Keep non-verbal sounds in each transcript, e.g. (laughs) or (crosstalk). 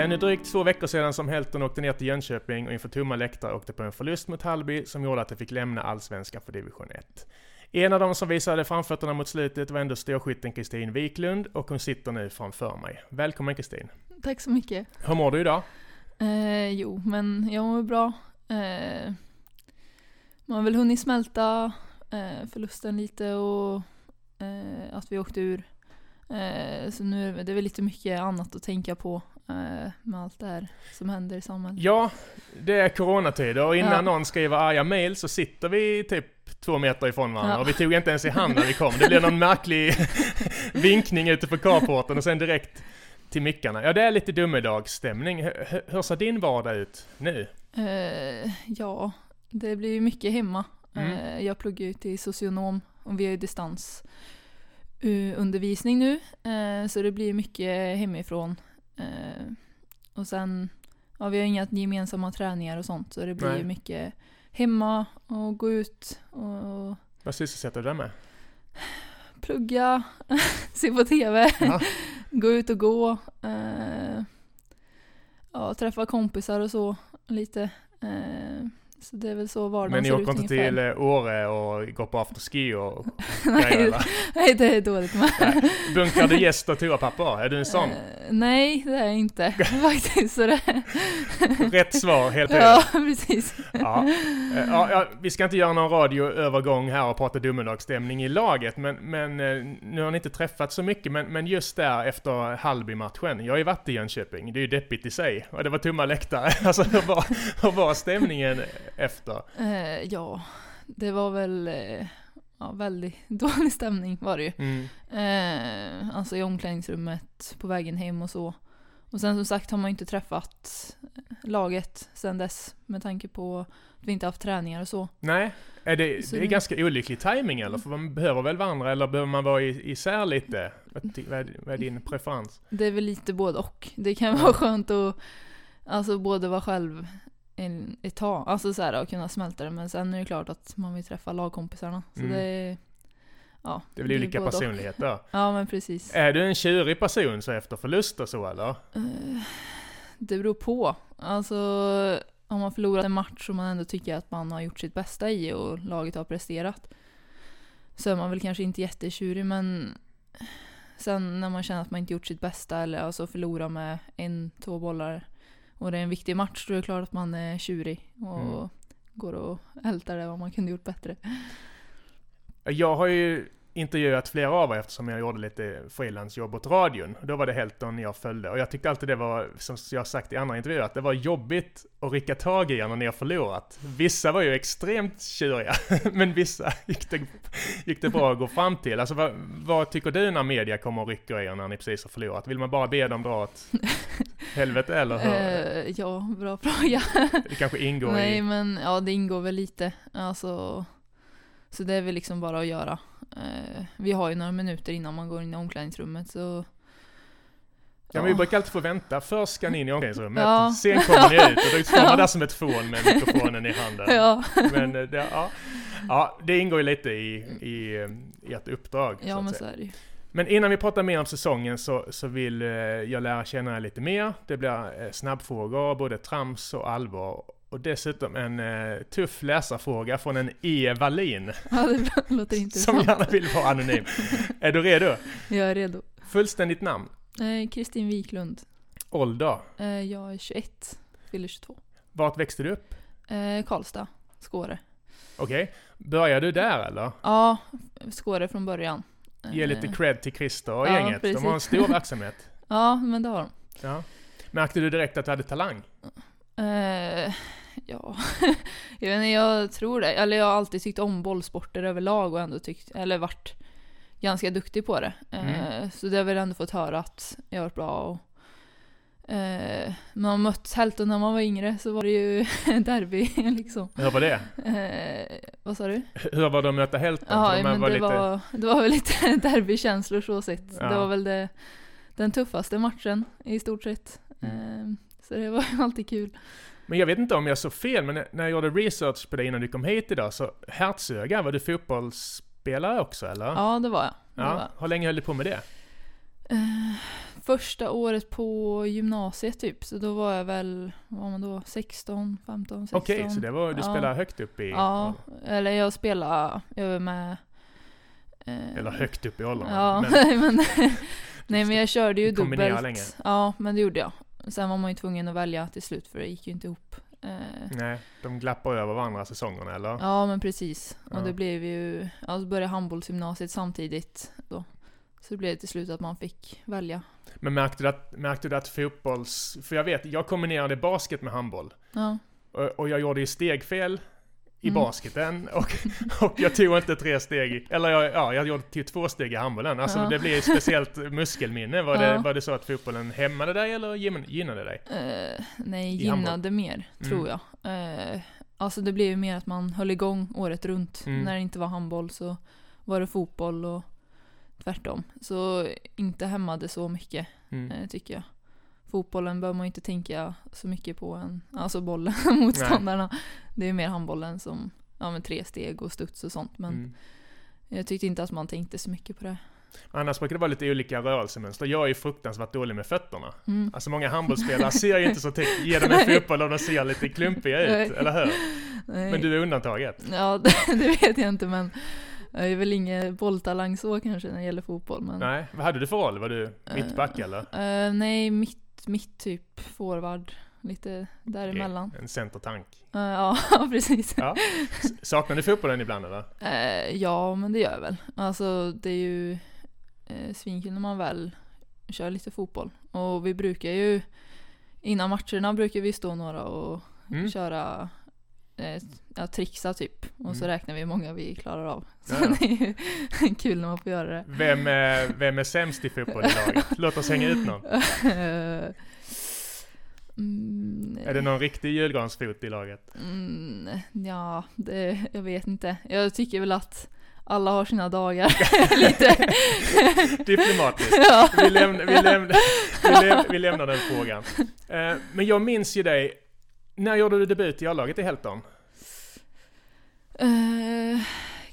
Det är nu drygt två veckor sedan som Helton åkte ner till Jönköping och inför tomma läktare åkte på en förlust mot Hallby som gjorde att de fick lämna Allsvenskan för division 1. En av dem som visade framfötterna mot slutet var ändå ståskytten Kristin Wiklund och hon sitter nu framför mig. Välkommen Kristin! Tack så mycket. Hur mår du idag? Eh, jo, men jag mår bra. Eh, man har väl hunnit smälta eh, förlusten lite och eh, att vi åkte ur. Eh, så nu är det väl lite mycket annat att tänka på med allt det här som händer i samhället. Ja, det är coronatider och innan Ja. någon skriver arga mail så sitter vi typ två meter ifrån varandra Ja. och vi tog inte ens i hand när vi kom. Det blev någon märklig (laughs) vinkning ute på carporten och sen direkt till mickarna. Ja, det är lite domedagsstämning. Hur, ser din vardag ut nu? Eh, ja, det blir ju mycket hemma. Mm. Eh, jag pluggar ju till socionom och vi har ju distans eh, undervisning nu. Eh, så det blir mycket hemifrån. Eh, och sen, ja vi har inga gemensamma träningar och sånt så det blir Nej. ju mycket hemma och gå ut och Vad sysselsätter du dig med? plugga, (laughs) se på TV, Ja. gå ut och gå. Eh, ja, träffa kompisar och så lite. Eh, så det är väl så vardagen Men ni åker inte till eh, Åre och går på afterski och (laughs) nej, nej, det är dåligt med. Bunkrar du gäst och toapapper? Är du en sån? Eh, nej, det är jag inte (laughs) faktiskt. Så det, Rätt svar, helt (laughs) ja, rätt. precis. Ja. Eh, Ja, ja, vi ska inte göra någon radioövergång här och prata domedagsstämning i laget, men, men nu har ni inte träffat så mycket, men, men just där efter Hallby-matchen, jag har ju varit i Jönköping, det är ju deppigt i sig, och det var tomma läktare. Alltså hur var, hur var stämningen efter? Eh, ja, det var väl eh, ja, väldigt (laughs) dålig stämning var det ju. Mm. Eh, alltså i omklädningsrummet, på vägen hem och så. Och sen som sagt har man ju inte träffat laget sen dess med tanke på att vi inte haft träningar och så. Nej, är det, Så det är det- ganska olycklig timing eller? För man behöver väl varandra, eller behöver man vara isär lite? Vad, vad, är, din (laughs) preferens? Det är väl lite både och. Det kan vara skönt att alltså både vara själv en, ett tag, alltså så här och kunna smälta det. Men sen är det klart att man vill träffa lagkompisarna. Så Mm. det ja. Det blir olika både och. personligheter. (laughs) Ja men precis. Är du en tjurig person så efter förluster så eller? Eh, Det beror på. Alltså, om man förlorat en match och man ändå tycker att man har gjort sitt bästa i och laget har presterat. Så är man väl kanske inte jättetjurig men sen när man känner att man inte gjort sitt bästa eller alltså förlorar med en, två bollar och det är en viktig match då är det klart att man är tjurig och Mm. går och ältar det vad man kunde gjort bättre. Jag har ju intervjuat flera av er eftersom jag gjorde lite frilansjobb åt radion. Då var det Helton jag följde och jag tyckte alltid det var, som jag sagt i andra intervjuer, att det var jobbigt att rycka tag i er när ni har förlorat. Vissa var ju extremt tjuriga, (laughs) men vissa gick det, gick det bra att gå fram till. Alltså vad, vad tycker du när media kommer och rycker er när ni precis har förlorat? Vill man bara be dem dra åt (laughs) helvete eller hur? Eh, ja, bra fråga. Det kanske ingår Nej i... men ja det ingår väl lite. Alltså, så det är väl liksom bara att göra. Eh, vi har ju några minuter innan man går in i omklädningsrummet så... Ja, men vi brukar alltid få vänta. Först ska ni in i omklädningsrummet, Ja. sen kommer ni ut och då (laughs) står man där som ett fån med mikrofonen i handen. Ja, Men eh, det, ja, ja, det ingår ju lite i, i, eh, i ett uppdrag. så ja att men så är det ju. men innan vi pratar mer om säsongen så, så vill jag lära känna er lite mer. Det blir snabbfrågor, både trams och allvar. Och dessutom en eh, tuff läsarfråga från en E. Wallin, (laughs) Ja, det låter som intressant. gärna vill vara anonym. (laughs) Är du redo? Jag är redo. Fullständigt namn, Eh, Kristin Wiklund. ålder, Eh, jag är 21. Fyller 22. vart växte du upp? Eh, Karlstad. Skåre. Okej, börjar du där eller? Ja, Skåre från början. Ge lite Eh, cred till Christer och ja, gänget. De har en precis. stor (laughs) verksamhet. Ja, men det har de. Ja. Märkte du direkt att du hade talang? Ja, (laughs) jag, vet inte, jag tror det. Eller jag har alltid tyckt om bollsporter överlag och ändå tyckt, eller varit ganska duktig på det. Eh, Mm. Så det har väl ändå fått höra att jag har varit bra och eh, man har mött Helton när man var yngre så var det ju (laughs) derby (laughs) liksom. Hur var det? Eh, vad sa du? Hur var det att möta Helton? Ja, de men var det, lite- var, det var väl lite derbykänslor så sett. Ja. Det var väl det, den tuffaste matchen i stort sett. Mm. Eh, så det var ju alltid kul. Men jag vet inte om jag såg fel, men när jag gjorde research på dig innan du kom hit idag, så Hertsöga, var du fotbollsspelare också eller? Ja, det var jag. Det ja. Hur länge höll du på med det? Eh, första året på gymnasiet typ, så då var jag väl, vad var man då, 16, 15, 16. Okej, så det var, du Ja. spelade högt upp i... Ja, eller jag spelade, jag var med... eh, Eller högt upp i åldrarna. Ja, Men, (laughs) men, (laughs) nej men jag körde ju dubbelt. länge. Ja, men det gjorde jag. Sen var man ju tvungen att välja till slut för det gick ju inte ihop. Eh, nej, de glappar över varandra säsongerna eller? Ja, men precis. Ja. Och det blev ju, ja, så började handbollsgymnasiet samtidigt då. Så det blev till slut att man fick välja. Men märkte du, att, märkte du att fotbolls... För jag vet, jag kombinerade basket med handboll. Ja, Och, och jag gjorde ju stegfel i Mm. basketen och, och jag tog inte tre steg, eller jag, ja, jag gjorde till två steg i handbollen. Alltså Ja. det blir speciellt muskelminne. Var, det, var det så att fotbollen hämmade dig eller gyn- gynnade dig? eh, nej, gynnade mer, Mm. tror jag. Eh, alltså det blev ju mer att man höll igång året runt. Mm. När det inte var handboll så var det fotboll och tvärtom. Så inte hämmade så mycket. Mm. eh, tycker jag. Fotbollen bör man inte tänka så mycket på än, alltså bollen, (laughs) motståndarna. Det är mer handbollen som, ja med tre steg och studs och sånt. Men Mm. jag tyckte inte att man tänkte så mycket på det. Annars brukar det vara lite olika rörelsemönster. Jag är ju fruktansvärt dålig med fötterna. Mm. Alltså många handbollsspelare ser ju inte så täckt. Ge dem en (laughs) fotboll och de ser lite klumpiga ut, eller hur? Nej. Men du är undantaget. Ja, (laughs) det, vet jag inte men jag är väl ingen bolltalang så kanske när det gäller fotboll. Men, Nej, vad hade du för roll? Var du mittback eller? Eh, nej, mitt, mitt typ forward. Lite däremellan. En centertank. Uh, (laughs) ja, precis. Ja. Saknar du fotbollen ibland eller? Eh, ja, men det gör jag väl. Alltså det är ju eh, svinkul när man väl kör lite fotboll. Och vi brukar ju, innan matcherna brukar vi stå några och Mm. köra, ja, trixa typ. Och så Mm. räknar vi hur många vi klarar av. (laughs) Så Ja, det är ju (laughs) kul när man får göra det. Vem är, vem är sämst i fotboll i laget? (laughs) Låt oss hänga ut någon. Eh, mm, Är det någon riktig julgransfot i laget? Mm, ja, det, jag vet inte. Jag tycker väl att alla har sina dagar. Lite. Diplomatiskt. ja. Vi, lämnar, vi, lämnar, vi, läm, vi lämnar den frågan. Eh, men jag minns ju dig. När gjorde du debut i A-laget i Helton? Uh,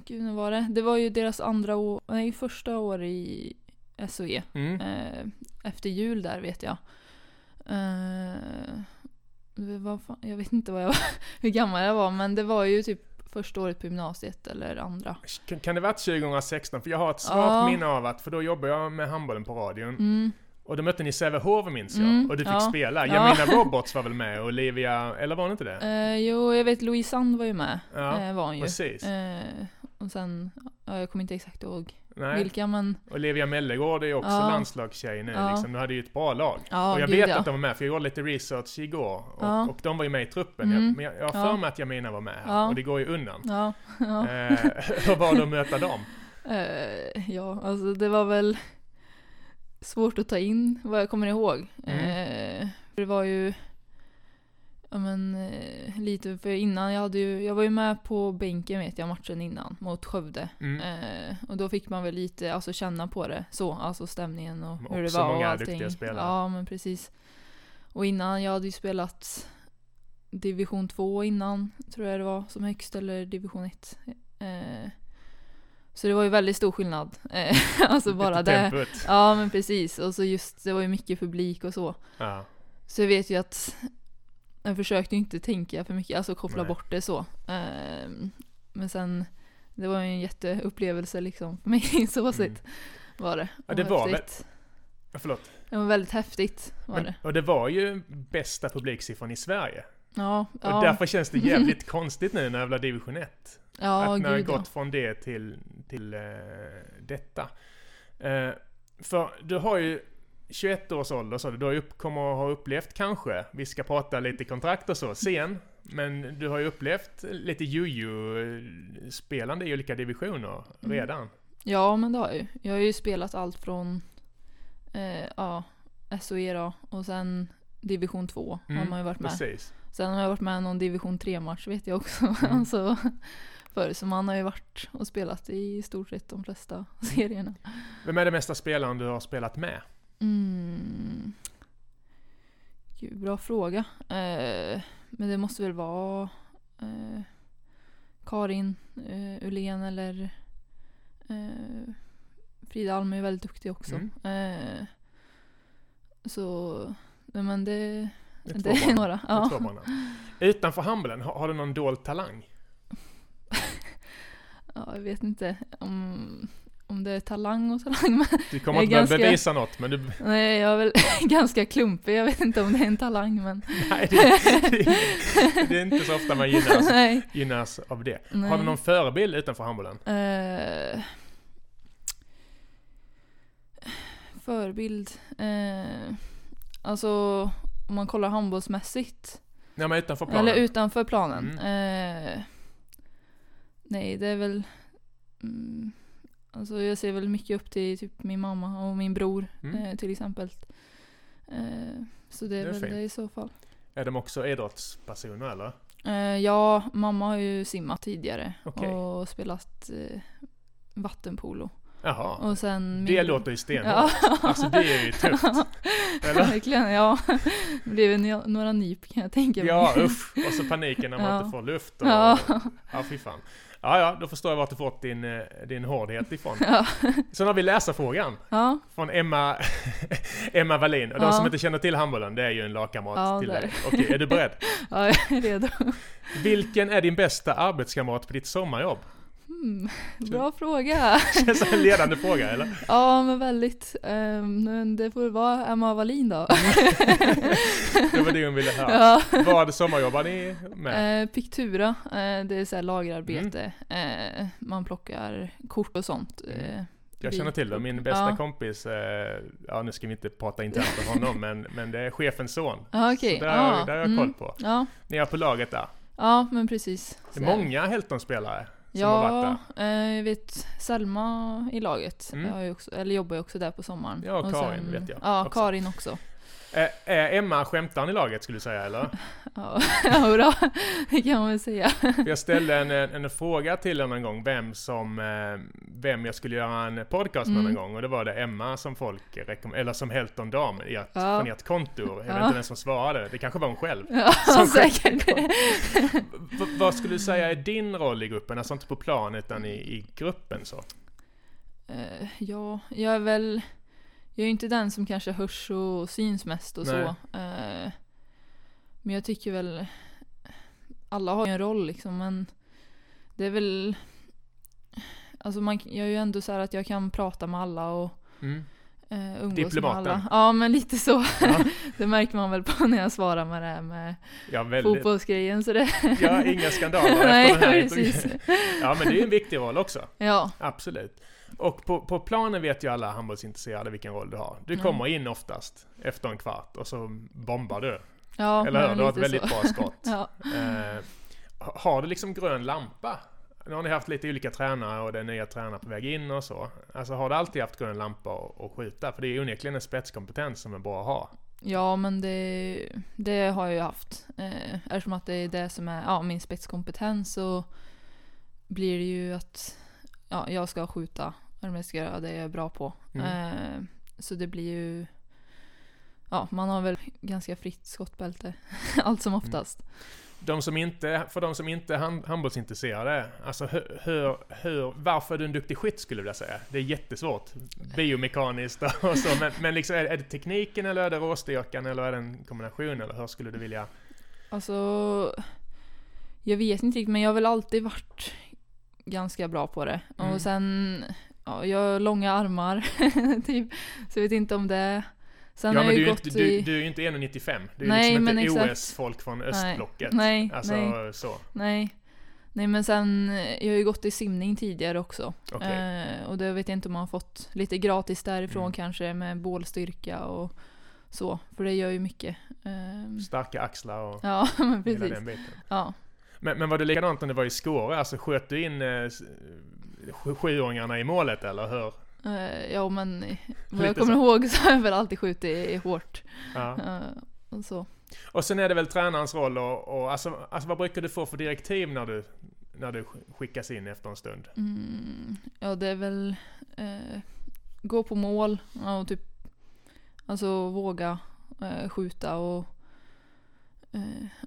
gud, när var det? Det var ju deras andra år, nej första år i SOE. Mm. Eh, efter jul där vet jag. Eh, det var fan, jag vet inte vad jag (laughs) hur gammal jag var men det var ju typ första året på gymnasiet eller andra. Kan, kan det varit 2016? För jag har ett svagt minne av att, för då jobbade jag med handbollen på radion. Mm. Och då mötte ni Sävehof minns jag. Mm, och du fick ja. spela. Ja. Jamina (laughs) Roberts var väl med och Olivia, eller var det inte det? Eh, jo, jag vet Louise Sand var ju med. Ja, eh, var hon ju. Precis. Eh, och sen, ja, jag kommer inte exakt ihåg Nej. vilka men Olivia Mellegård är ju också Ja. landslagstjej nu Ja. liksom. Du hade ju ett bra lag. ja, och jag gud, vet ja. att de var med, för jag gjorde lite research igår. Och, Ja. och de var ju med i truppen. Mm. Jag, men jag, jag har för Ja. mig att Jamina var med här. Ja. Och det går ju undan. Ja, (laughs) ja. Eh, (laughs) hur var det att möta dem? Ja, alltså det var väl svårt att ta in vad jag kommer ihåg. Mm. Eh, det var ju ja, men, eh, lite, för innan jag hade ju, jag var ju med på bänken vet jag matchen innan mot Skövde. Mm. Eh, och då fick man väl lite, alltså känna på det så, alltså stämningen och Men hur det var och allting. Ja, men precis. Och innan, jag hade ju spelat division 2 innan, tror jag det var, som högst, eller division 1. Så det var ju väldigt stor skillnad. (laughs) Eh, alltså bara det. Ja, men precis. Och så just, det var ju mycket publik och så. Ja. Så jag vet ju att jag försökte inte tänka för mycket, alltså koppla Nej. bort det så. Ehm, men sen, det var ju en jätteupplevelse liksom för mig (laughs) så sett var det. Ja, Och det var häftigt. Ja, Förlåt. Det var väldigt häftigt var Men, det. och det var ju bästa publiksiffran i Sverige. Ja, Och ja, därför känns det (laughs) jävligt konstigt nu när jag blev division 1. ja att ni har gått från det till, till eh, detta. Eh, för du har ju 21 års ålder så du har ju upp, kommer att ha upplevt kanske, vi ska prata lite kontrakt och så sen, men du har ju upplevt lite jojo-spelande i olika divisioner Mm. redan. Ja, men det har jag ju. Jag har ju spelat allt från eh, ja, SOE då, och sen division 2 har Mm, man ju varit med. Precis. Sen har jag varit med i någon division 3-match vet jag också. Mm. (laughs) alltså, förr, så man har ju varit och spelat i stort sett de flesta (laughs) serierna. Vem är det mesta spelaren du har spelat med? Mm. Gud, bra fråga. Eh, men det måste väl vara eh, Karin eh, Ulén eller eh, Frida Alm är väldigt duktig också. Mm. Eh, Så, men det, Det är det är några. Det är Ja. två barn. Utanför handbollen, har, har du någon dold talang? (laughs) ja, jag vet inte om, om det är talang och talang, men Du kommer inte ganska- bevisa något, men du... nej, jag är väl (laughs) ganska klumpig. Jag vet inte om det är en talang, men Nej, det, det, det är inte så ofta man gynnas, (laughs) gynnas av det. nej. Har du någon förebild utanför handbollen? Eh, förebild. Eh, alltså, om man kollar handbollsmässigt. Nej, men utanför planen. Eller utanför planen. Mm. Eh, nej, det är väl... Mm, alltså jag ser väl mycket upp till typ min mamma och min bror Mm. eh, till exempel. Eh, så det är, Det är väl fint. det i så fall. Är de också idrottspersoner eller? Eh, ja, mamma har ju simmat tidigare Okej. och spelat eh, vattenpolo. Jaha. Och sen Det min- låter ju stenhårt. Ja. Alltså det är ju tufft. (laughs) Eller? Verkligen, ja. Det blev några nyp kan jag tänka mig. Ja, usch. Och så paniken när man Ja. inte får luft. Och, Ja. ja, fy fan. Ja, ja, då förstår jag vart du fått din, eh, din hårdhet ifrån. Ja. Sen har vi läsarfrågan Ja, från Emma, (laughs) Emma Wallin. Och de Ja. som inte känner till handbollen, det är ju en lagkamrat Ja, till det är dig. Okej, är du beredd? (laughs) ja, jag är redo. Vilken är din bästa arbetskamrat på ditt sommarjobb? (laughs) Hmm, bra fråga. (laughs) Känns som en ledande fråga, eller? (laughs) Ja, men väldigt. Um, det får vara Emma Wallin då. Det var det hon ville höra. ja. Vad sommarjobbar ni med? Eh, Pictura, eh, det är så här lagerarbete. Mm. Eh, man plockar kort och sånt. Eh, Jag känner till det. Min bästa Ja. kompis, eh, ja nu ska vi inte prata internt om honom, men, men det är chefens son. Ja, okej. Så där, Ja, där har jag mm. koll på. Ja, Ni är på laget där. ja, men precis. Det är många Helton-spelare Ja, eh, jag vet Selma i laget. Mm. Jag också, eller jobbar ju också där på sommaren. Ja, och Karin vet jag Ja, också. Karin också. Är Emma skämtaren i laget skulle du säga, eller? (laughs) Ja, jodå, (laughs) det kan man väl säga. Jag ställde en, en, en fråga till henne en gång, vem som, eh, vem jag skulle göra en podcast med Mm. en gång. Och det var det Emma som folk eller som Helton Dam, i ert, Ja. från ert konto. Jag vet Ja. inte vem som svarade, det kanske var hon själv. Ja, (laughs) Som säkert. Vad skulle du säga är din roll i gruppen? Alltså inte på plan utan i, i gruppen så? Eh, ja, jag är väl... Jag är inte den som kanske hörs och syns mest och Nej. så. Eh, men jag tycker väl... Alla har ju en roll liksom, men det är väl... Alltså man, jag är ju ändå så här att jag kan prata med alla och Mm. eh, umgås Diplomaten. med alla. Ja, men lite så. Ja. (laughs) det märker man väl på (laughs) när jag svarar med det här med Ja, väldigt. fotbollsgrejen. Så det... Ja, inga skandaler (laughs) Nej, efter den här. precis. Ja, men det är en viktig roll också. Ja, Absolut. Och på, på planen vet ju alla handbollsintresserade vilken roll du har. Du Mm. kommer in oftast efter en kvart och så bombar du. ja Eller hur? Du har ett väldigt så. bra skott. (laughs) Ja. Eh, har du liksom grön lampa? Nu har ni haft lite olika tränare och det är nya tränare på väg in och så. Alltså har du alltid haft grön lampa och, och skjuta? För det är onekligen en spetskompetens som är bra att ha. Ja, men det, det har jag ju haft. Eh, eftersom att det är det som är ja, min spetskompetens så blir det ju att ja, jag ska skjuta. Eller jag ska göra det jag är bra på. Mm. Eh, så det blir ju... Ja, man har väl ganska fritt skottbälte. (laughs) Allt som oftast. De som inte, för de som inte är hand, handbollsintresserade, alltså hur, hur, hur, varför är du en duktig skytt skulle jag vilja säga? Det är jättesvårt. Biomekaniskt och så, men, men liksom är, är det tekniken eller är det råstyrkan eller är det en kombination eller hur skulle du vilja? Alltså... Jag vet inte riktigt, men jag har väl alltid varit ganska bra på det. Mm. Och sen... Ja, jag har långa armar, (laughs) typ. Så jag vet inte om det... Sen ja har men jag du gått inte, du, i... du är ju inte 1,95. Du är Nej, liksom inte. OS-folk från Nej, östblocket. nej, alltså nej. så. Nej. Nej men sen, jag har ju gått i simning tidigare också. Okej. Eh, och det vet jag inte om man har fått lite gratis därifrån Mm. kanske med bålstyrka och så. För det gör ju mycket. Ehm, Starka axlar och ja (laughs) men hela precis. den biten. Ja. Men, men var det likadant när du var i Skåre? Alltså sköt du in eh, sjuåringarna i målet eller hur? Eh, ja men (laughs) vad jag kommer så. ihåg så har jag väl alltid skjutit hårt. Ja. Och så. Och sen är det väl tränarens roll och, och alltså, alltså vad brukar du få för direktiv när du, när du sk- skickas in efter en stund? Mm, ja det är väl eh, gå på mål och typ alltså våga skjuta och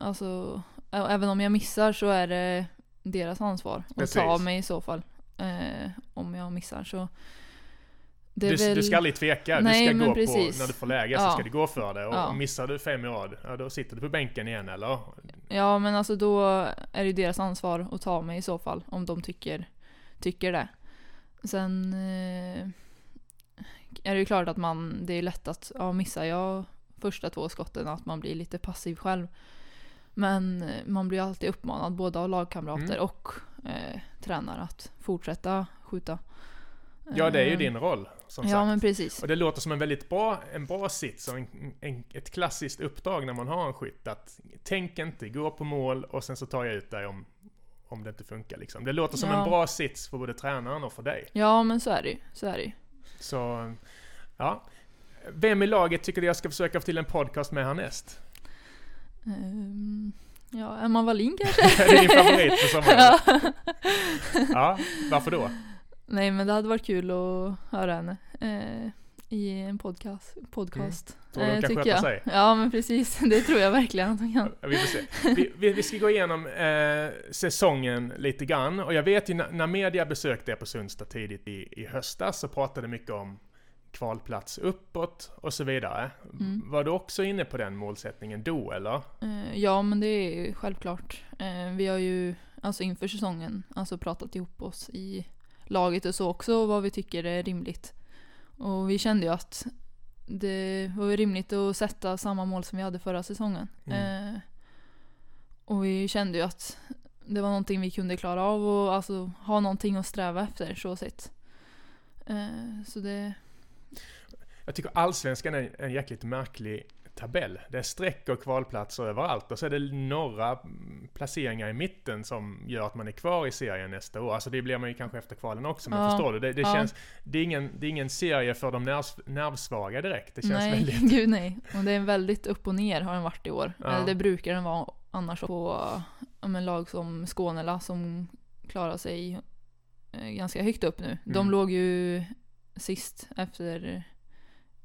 alltså även om jag missar så är det deras ansvar att ta Precis. mig i så fall. Eh, om jag missar så Du, väl... du ska aldrig tveka, Nej, du ska gå precis. på, när du får läge så Ja. ska du gå för det. Och Ja. missar du fem i rad, ja då sitter du på bänken igen eller? Ja men alltså då är det deras ansvar att ta mig i så fall, om de tycker, tycker det. Sen eh, är det ju klart att man, det är lätt att, ja missar jag första två skotten att man blir lite passiv själv. Men man blir alltid uppmanad både av lagkamrater Mm. och tränare att fortsätta skjuta. Ja, det är ju Eh, din roll, som Ja sagt. men precis. Och det låter som en väldigt bra, en bra sits och en, en, ett klassiskt uppdrag när man har en skytt. Att tänk inte, gå på mål och sen så tar jag ut dig om, om det inte funkar liksom. Det låter som Ja. en bra sits för både tränaren och för dig. Ja men så är det. Så är det. Så, ja. Vem i laget tycker du jag ska försöka få till en podcast med härnäst? Ehm, ja, Emma Wallin (laughs) kanske? det är din favorit för sommaren. ja. Ja, varför då? Nej men det hade varit kul att höra henne eh, i en podcast. podcast Tror du hon eh, kan sköta jag. sig? Ja men precis, (laughs) det tror jag verkligen att hon kan. Vi, får se. Vi, vi, vi ska gå igenom eh, säsongen lite grann. Och jag vet ju när, när media besökte er på Sundstad tidigt i, i höstas så pratade mycket om kvalplats uppåt och så vidare. Mm. Var du också inne på den målsättningen då eller? Eh, ja men det är självklart. Eh, vi har ju alltså inför säsongen alltså pratat ihop oss i laget och så också vad vi tycker är rimligt. Och vi kände ju att det var rimligt att sätta samma mål som vi hade förra säsongen. Mm. Eh, och vi kände ju att det var någonting vi kunde klara av och alltså ha någonting att sträva efter så sett. Eh, så det, Jag tycker allsvenskan är en jäkligt märklig tabell. Det är streck och kvalplatser överallt och så är det några mm, placeringar i mitten som gör att man är kvar i serien nästa år. Alltså det blir man ju kanske efter kvalen också, men Ja. förstår du? Det, det, Ja. känns, det, är ingen, det är ingen serie för de nerv, nervsvaga direkt. Det känns nej, väldigt... (laughs) gud nej. Och det är väldigt upp och ner har den varit i år. Ja. Eller det brukar den vara annars på men lag som Skånela som klarar sig eh, ganska högt upp nu. De Mm. låg ju sist efter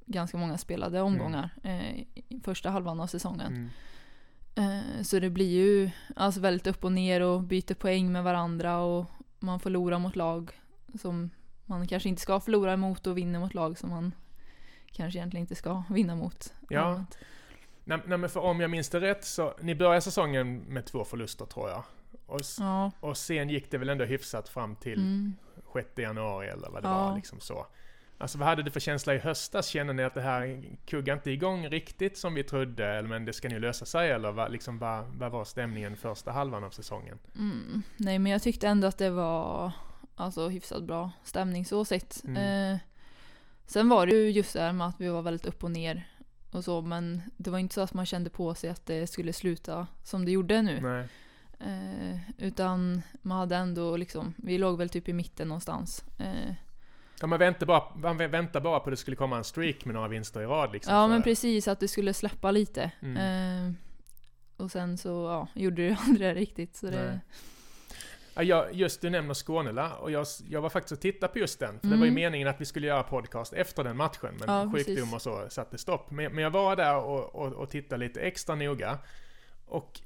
ganska många spelade omgångar eh, i första halvan av säsongen. Mm. Eh, Så det blir ju alltså väldigt upp och ner och byter poäng med varandra och man förlorar mot lag som man kanske inte ska förlora emot och vinner mot lag som man kanske egentligen inte ska vinna mot. Ja. allmänt. Nej, nej men för om jag minns det rätt så, ni började säsongen med två förluster tror jag. Och, Ja. och sen gick det väl ändå hyfsat fram till Mm. 6 januari eller vad det Ja. var liksom så. Alltså vad hade du för känsla i höstas? Kände ni att det här kuggar inte igång riktigt som vi trodde? Eller men det ska nu lösa sig? Eller vad, liksom, vad, vad var stämningen första halvan av säsongen? Mm. Nej men jag tyckte ändå att det var alltså hyfsat bra stämning så sett. Mm. Eh, sen var det ju just det här med att vi var väldigt upp och ner och så men det var inte så att man kände på sig att det skulle sluta som det gjorde nu. Eh, utan man hade ändå liksom, vi låg väl typ i mitten någonstans. Eh, Ja, man väntar bara, man vä- väntar bara på att det skulle komma en streak med några vinster i rad liksom. ja men precis, att det skulle släppa lite. Mm. Eh, och sen så ja, gjorde det (laughs) det riktigt. Så det. Ja, jag, just du nämner Skånela och jag, jag var faktiskt och tittade på just den. För det var ju Mm. meningen att vi skulle göra podcast efter den matchen. Men Ja, sjukdom precis. och så satte stopp. Men, men jag var där och, och, och tittade lite extra noga. Och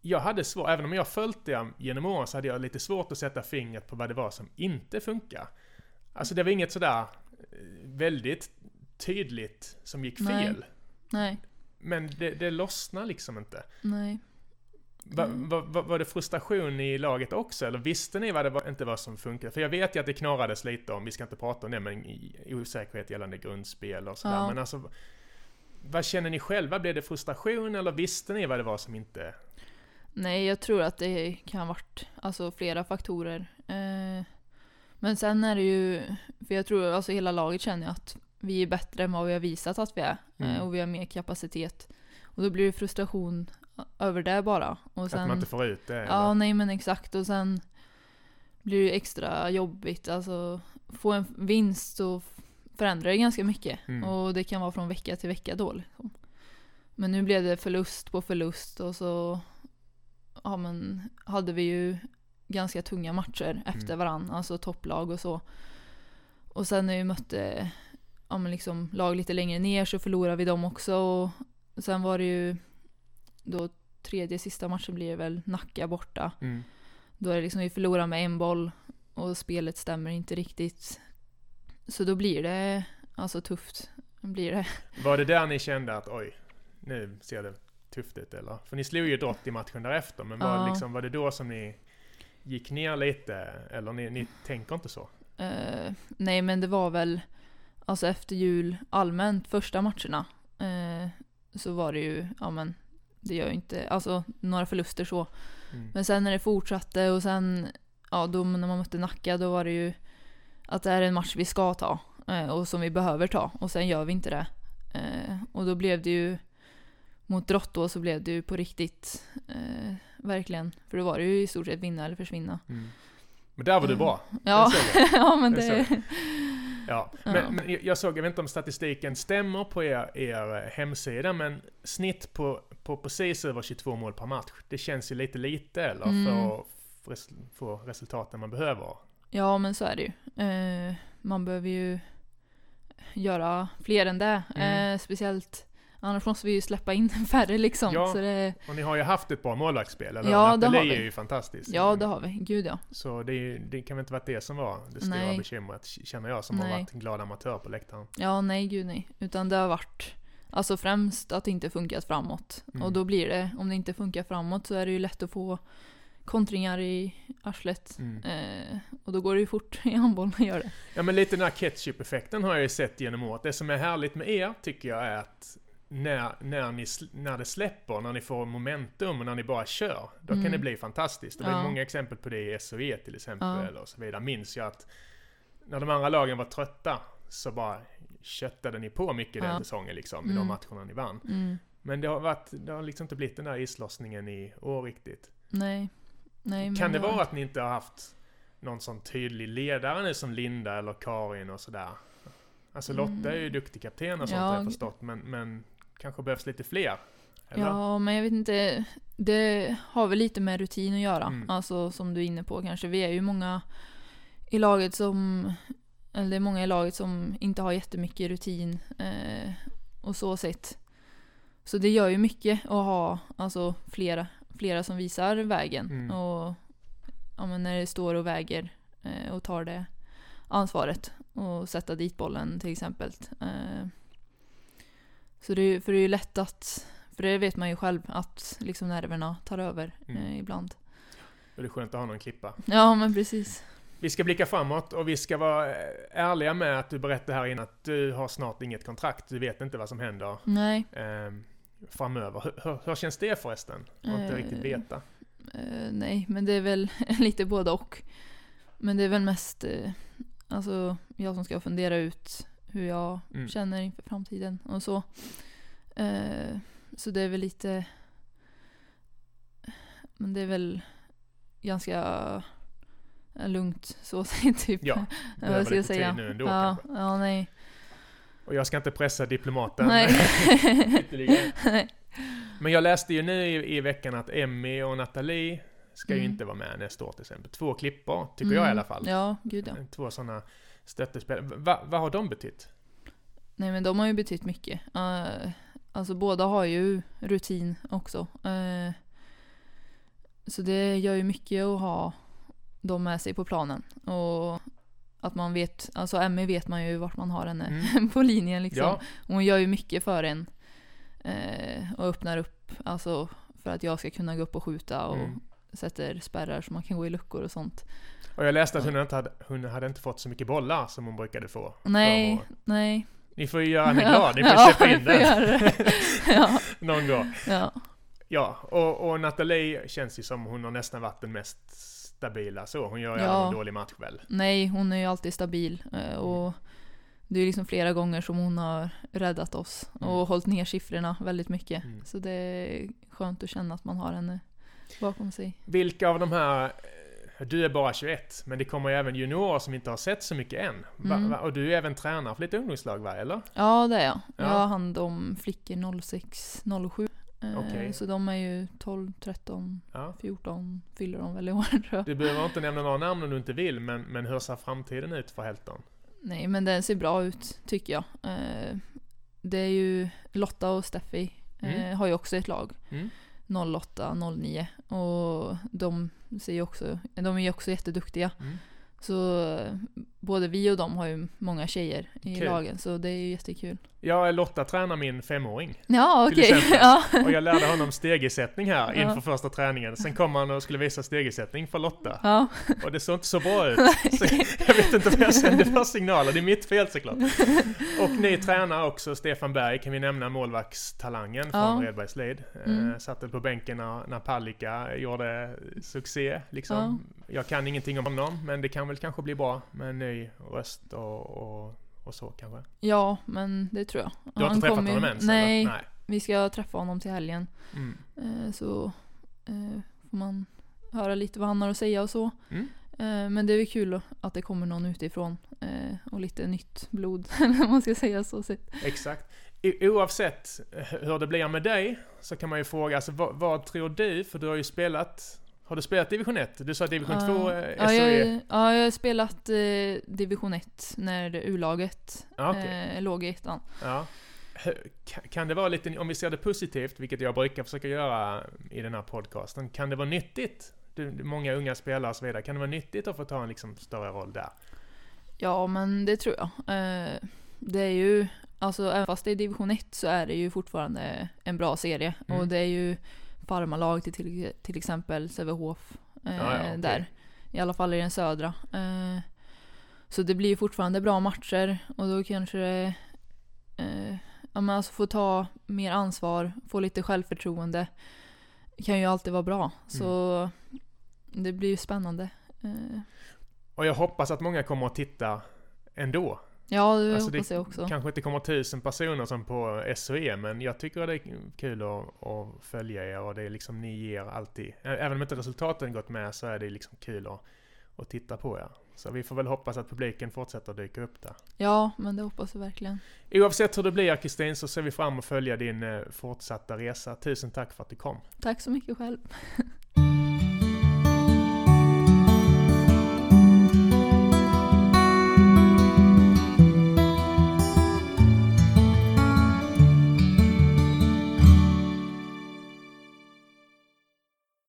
jag hade svårt, även om jag följt det genom åren så hade jag lite svårt att sätta fingret på vad det var som inte funkar. Alltså det var inget sådär eh, väldigt tydligt som gick fel. nej, Men det, det lossnade liksom inte. nej. Va, Mm. va, va, var det frustration i laget också, eller visste ni vad det var, inte vad som funkade? För jag vet ju att det knorrades lite om, vi ska inte prata om det, men osäkerhet gällande grundspel och sådär. Ja. Men alltså, vad känner ni själva? Blev det frustration eller visste ni vad det var som inte... Nej, jag tror att det kan ha varit alltså, flera faktorer. Eh, men sen är det ju, för jag tror alltså hela laget känner att vi är bättre än vad vi har visat att vi är. Mm. Eh, och vi har mer kapacitet. Och då blir det frustration över det bara. Och sen, att man inte får ut det? Ja, eller? nej men exakt. Och sen blir det extra jobbigt. Alltså, få en vinst och förändrar det ganska mycket. Mm. Och det kan vara från vecka till vecka då. Liksom. Men nu blev det förlust på förlust och så ja, men, hade vi ju ganska tunga matcher efter Mm. varann. Alltså topplag och så. Och sen när vi mötte ja, men liksom, lag lite längre ner så förlorade vi dem också. Och sen var det ju då tredje sista matchen blir det väl Nacka borta. Mm. Då är det liksom vi förlorar med en boll och spelet stämmer inte riktigt. så då blir det alltså tufft. Blir det. Var det där ni kände att oj, nu ser det tufft ut eller? För ni slog ju Drott i matchen därefter, men var, Ja. liksom, var det då som ni gick ner lite? Eller ni, ni tänker inte så? Eh, nej men det var väl alltså efter jul allmänt första matcherna eh, så var det ju, ja men det gör ju inte, alltså några förluster så. Mm. Men sen när det fortsatte och sen, ja då när man mötte Nacka då var det ju att det är en match vi ska ta eh, och som vi behöver ta och sen gör vi inte det. Och då blev det ju mot Drott då så blev det ju på riktigt verkligen. För då var det ju i stort sett vinna eller försvinna. Mm. Men där var du Mm. bra. Ja, (laughs) ja men Det Ja, Ja. men, jag såg, jag vet inte om statistiken stämmer på er, er hemsida, men snitt på, på precis över 22 mål per match. Det känns ju lite lite, eller? Mm. För att res- få resultaten man behöver. Ja, men så är det ju. Eh, man behöver ju göra fler än det. Mm. Eh, speciellt, annars måste vi ju släppa in färre liksom. Ja. Så det, Och ni har ju haft ett bra målvaktsspel, eller? Ja, det har vi. är ju fantastiskt. ja, det har vi. Gud ja. Så det, är det kan väl inte varit det som var det stora Nej. bekymret, känner jag, som har Nej. varit en glad amatör på läktaren. Ja, nej gud nej. Utan det har varit Alltså främst att det inte funkat framåt. Mm. Och då blir det, om det inte funkar framåt så är det ju lätt att få kontringar i arslet. Mm. Eh, och då går det ju fort i handboll att göra det. Ja men lite den här ketchup-effekten har jag ju sett genom året. Det som är härligt med er tycker jag är att när, när, ni, när det släpper, när ni får momentum och när ni bara kör, då kan Mm. det bli fantastiskt. Det var Ja. många exempel på det i SOE till exempel Ja. och så vidare. Minns jag att när de andra lagen var trötta så bara köttade ni på mycket den Ja. säsongen liksom, i de Mm. matcherna ni vann. Mm. Men det har, varit, det har liksom inte blivit den där islossningen i år riktigt. Nej. nej Kan det var- vara att ni inte har haft någon sån tydlig ledare nu som Linda eller Karin och sådär? Alltså Lotta är ju Mm. duktig kapten och sånt Ja, har jag förstått, men, men kanske behövs lite fler? Eller? Ja, men jag vet inte. Det har väl lite med rutin att göra. Mm. Alltså som du är inne på kanske. Vi är ju många i laget som, eller det är många i laget som inte har jättemycket rutin eh, och så sett. Så det gör ju mycket att ha alltså, flera, flera som visar vägen. Mm. Och ja, men när det står och väger eh, och tar det ansvaret och sätta dit bollen till exempel. Eh, så det, för det är ju lätt att, för det vet man ju själv, att liksom nerverna tar över Mm. eh, ibland. Och det är skönt att ha någon klippa. Ja men precis. Vi ska blicka framåt och vi ska vara eh, ärliga med att du berättade här innan att du har snart inget kontrakt. Du vet inte vad som händer Nej. eh, framöver. Hur, hur, hur känns det förresten? Att inte Eh, riktigt veta. Eh, nej, men det är väl (laughs) lite både och. Men det är väl mest eh, alltså, jag som ska fundera ut hur jag Mm. känner inför framtiden och så. Eh, så det är väl lite... Men det är väl ganska lugnt så (laughs) typ. Ja, Eh, behöver lite säga? nu ändå ja, kanske. ja, nej. Och jag ska inte pressa diplomaten Nej. (laughs) (laughs) nej. Men jag läste ju nu i, i veckan att Emmy och Nathalie ska ju Mm. inte vara med nästa år till exempel. Två klippor, tycker jag i alla fall. Ja, gud ja. Två sådana stöttespel. Va, vad har de betytt? Nej men de har ju betytt mycket. Eh, alltså båda har ju rutin också. Eh, så det gör ju mycket att ha dem med sig på planen. Och att man vet, alltså Emmy vet man ju vart man har henne Mm. (laughs) på linjen liksom. Ja, Hon gör ju mycket för en. Eh, och öppnar upp, alltså för att jag ska kunna gå upp och skjuta och Mm. Sätter spärrar så man kan gå i luckor och sånt. och jag läste att hon inte hade, hon hade inte fått så mycket bollar som hon brukade få. Nej, nej. Ni får ju göra henne glad, ni får ja, släppa in den (laughs) ja, någon gång. ja. Ja, och, och Nathalie känns ju som hon har nästan varit den mest stabila så. Hon gör ju Ja. aldrig en dålig match väl? Nej, hon är ju alltid stabil. eh, Och det är liksom flera gånger som hon har räddat oss och Mm. hållit ner siffrorna väldigt mycket. Mm. Så det är skönt att känna att man har henne bakom sig. Vilka av de här, eh, du är bara 21, men det kommer ju även juniorer som inte har sett så mycket än. Va, Mm. va, och du är även tränare för lite ungdomslag va, eller? Ja, det är jag. Ja. Jag har hand om flickor 06, 07. Eh, Okej. Så de är ju 12, 13, Ja. 14 fyller de väl i år (laughs) tror jag. Du behöver inte nämna några namn om du inte vill, men, men hur ser framtiden ut för Helton? Nej, men den ser bra ut tycker jag. Eh, Det är ju Lotta och Steffi eh, Mm. har ju också ett lag. Mm. 08, 09 och de ser ju också, de är ju också jätteduktiga. Mm. Så både vi och de har ju många tjejer i Kul. lagen så det är ju jättekul. Jag Lotta tränar min femåring. Ja okej. exempel. Ja. Och jag lärde honom stegersättning här Ja. inför första träningen. Sen kom han och skulle visa stegersättning för Lotta. ja. Och det såg inte så bra ut. (laughs) Så jag vet inte vad jag sände för signaler. Det är mitt fel såklart. (laughs) Och ni tränar också Stefan Berg, kan vi nämna målvaktstalangen från Ja. Redbergs Led. Mm. Eh, satt väl på bänken när, när Palicka gjorde succé. Liksom. Jag kan ingenting om honom, men det kan väl kanske bli bra med en ny röst och, och, och så kanske. ja, men det tror jag. Du har inte träffat honom ens? Nej? Nej. vi ska träffa honom till helgen. Mm. Eh, Så eh, får man höra lite vad han har att säga och så. Mm. Eh, Men det är väl kul att det kommer någon utifrån och lite nytt blod, (laughs) eller man ska säga så. Exakt. O- Oavsett hur det blir med dig så kan man ju fråga, alltså, vad, vad tror du? För du har ju spelat, har du spelat division 1? Du sa division 2 eh, ja, jag, ja, jag har spelat eh, division 1 när U-laget Ja, okej. eh, låg i ettan. Ja. Kan det vara lite, om vi ser det positivt, vilket jag brukar försöka göra i den här podcasten, kan det vara nyttigt? Du, du- många unga spelare och så vidare, kan det vara nyttigt att få ta en liksom större roll där? Ja, men det tror jag. Eh, det är ju, alltså även fast det är division 1 så är det ju fortfarande en bra serie. Mm. Och det är ju farmarlag till till, till exempel Sävehof eh, Ja, ja, okej. där. I alla fall i den södra. Eh, så det blir fortfarande bra matcher och då kanske det, eh, ja men alltså få ta mer ansvar, få lite självförtroende. Kan ju alltid vara bra. Så Mm. det blir ju spännande. Eh, Och jag hoppas att många kommer att titta ändå. Ja, det Alltså, hoppas jag också. kanske inte kommer tusen personer som på SOE, men jag tycker det är kul att, att följa er och det är liksom ni ger alltid, även om inte resultaten gått med så är det liksom kul att, att titta på er. Så vi får väl hoppas att publiken fortsätter dyka upp där. Ja, men det hoppas jag verkligen. Oavsett hur det blir Kristin så ser vi fram emot att följa din eh, fortsatta resa. Tusen tack för att du kom. Tack så mycket själv. (laughs)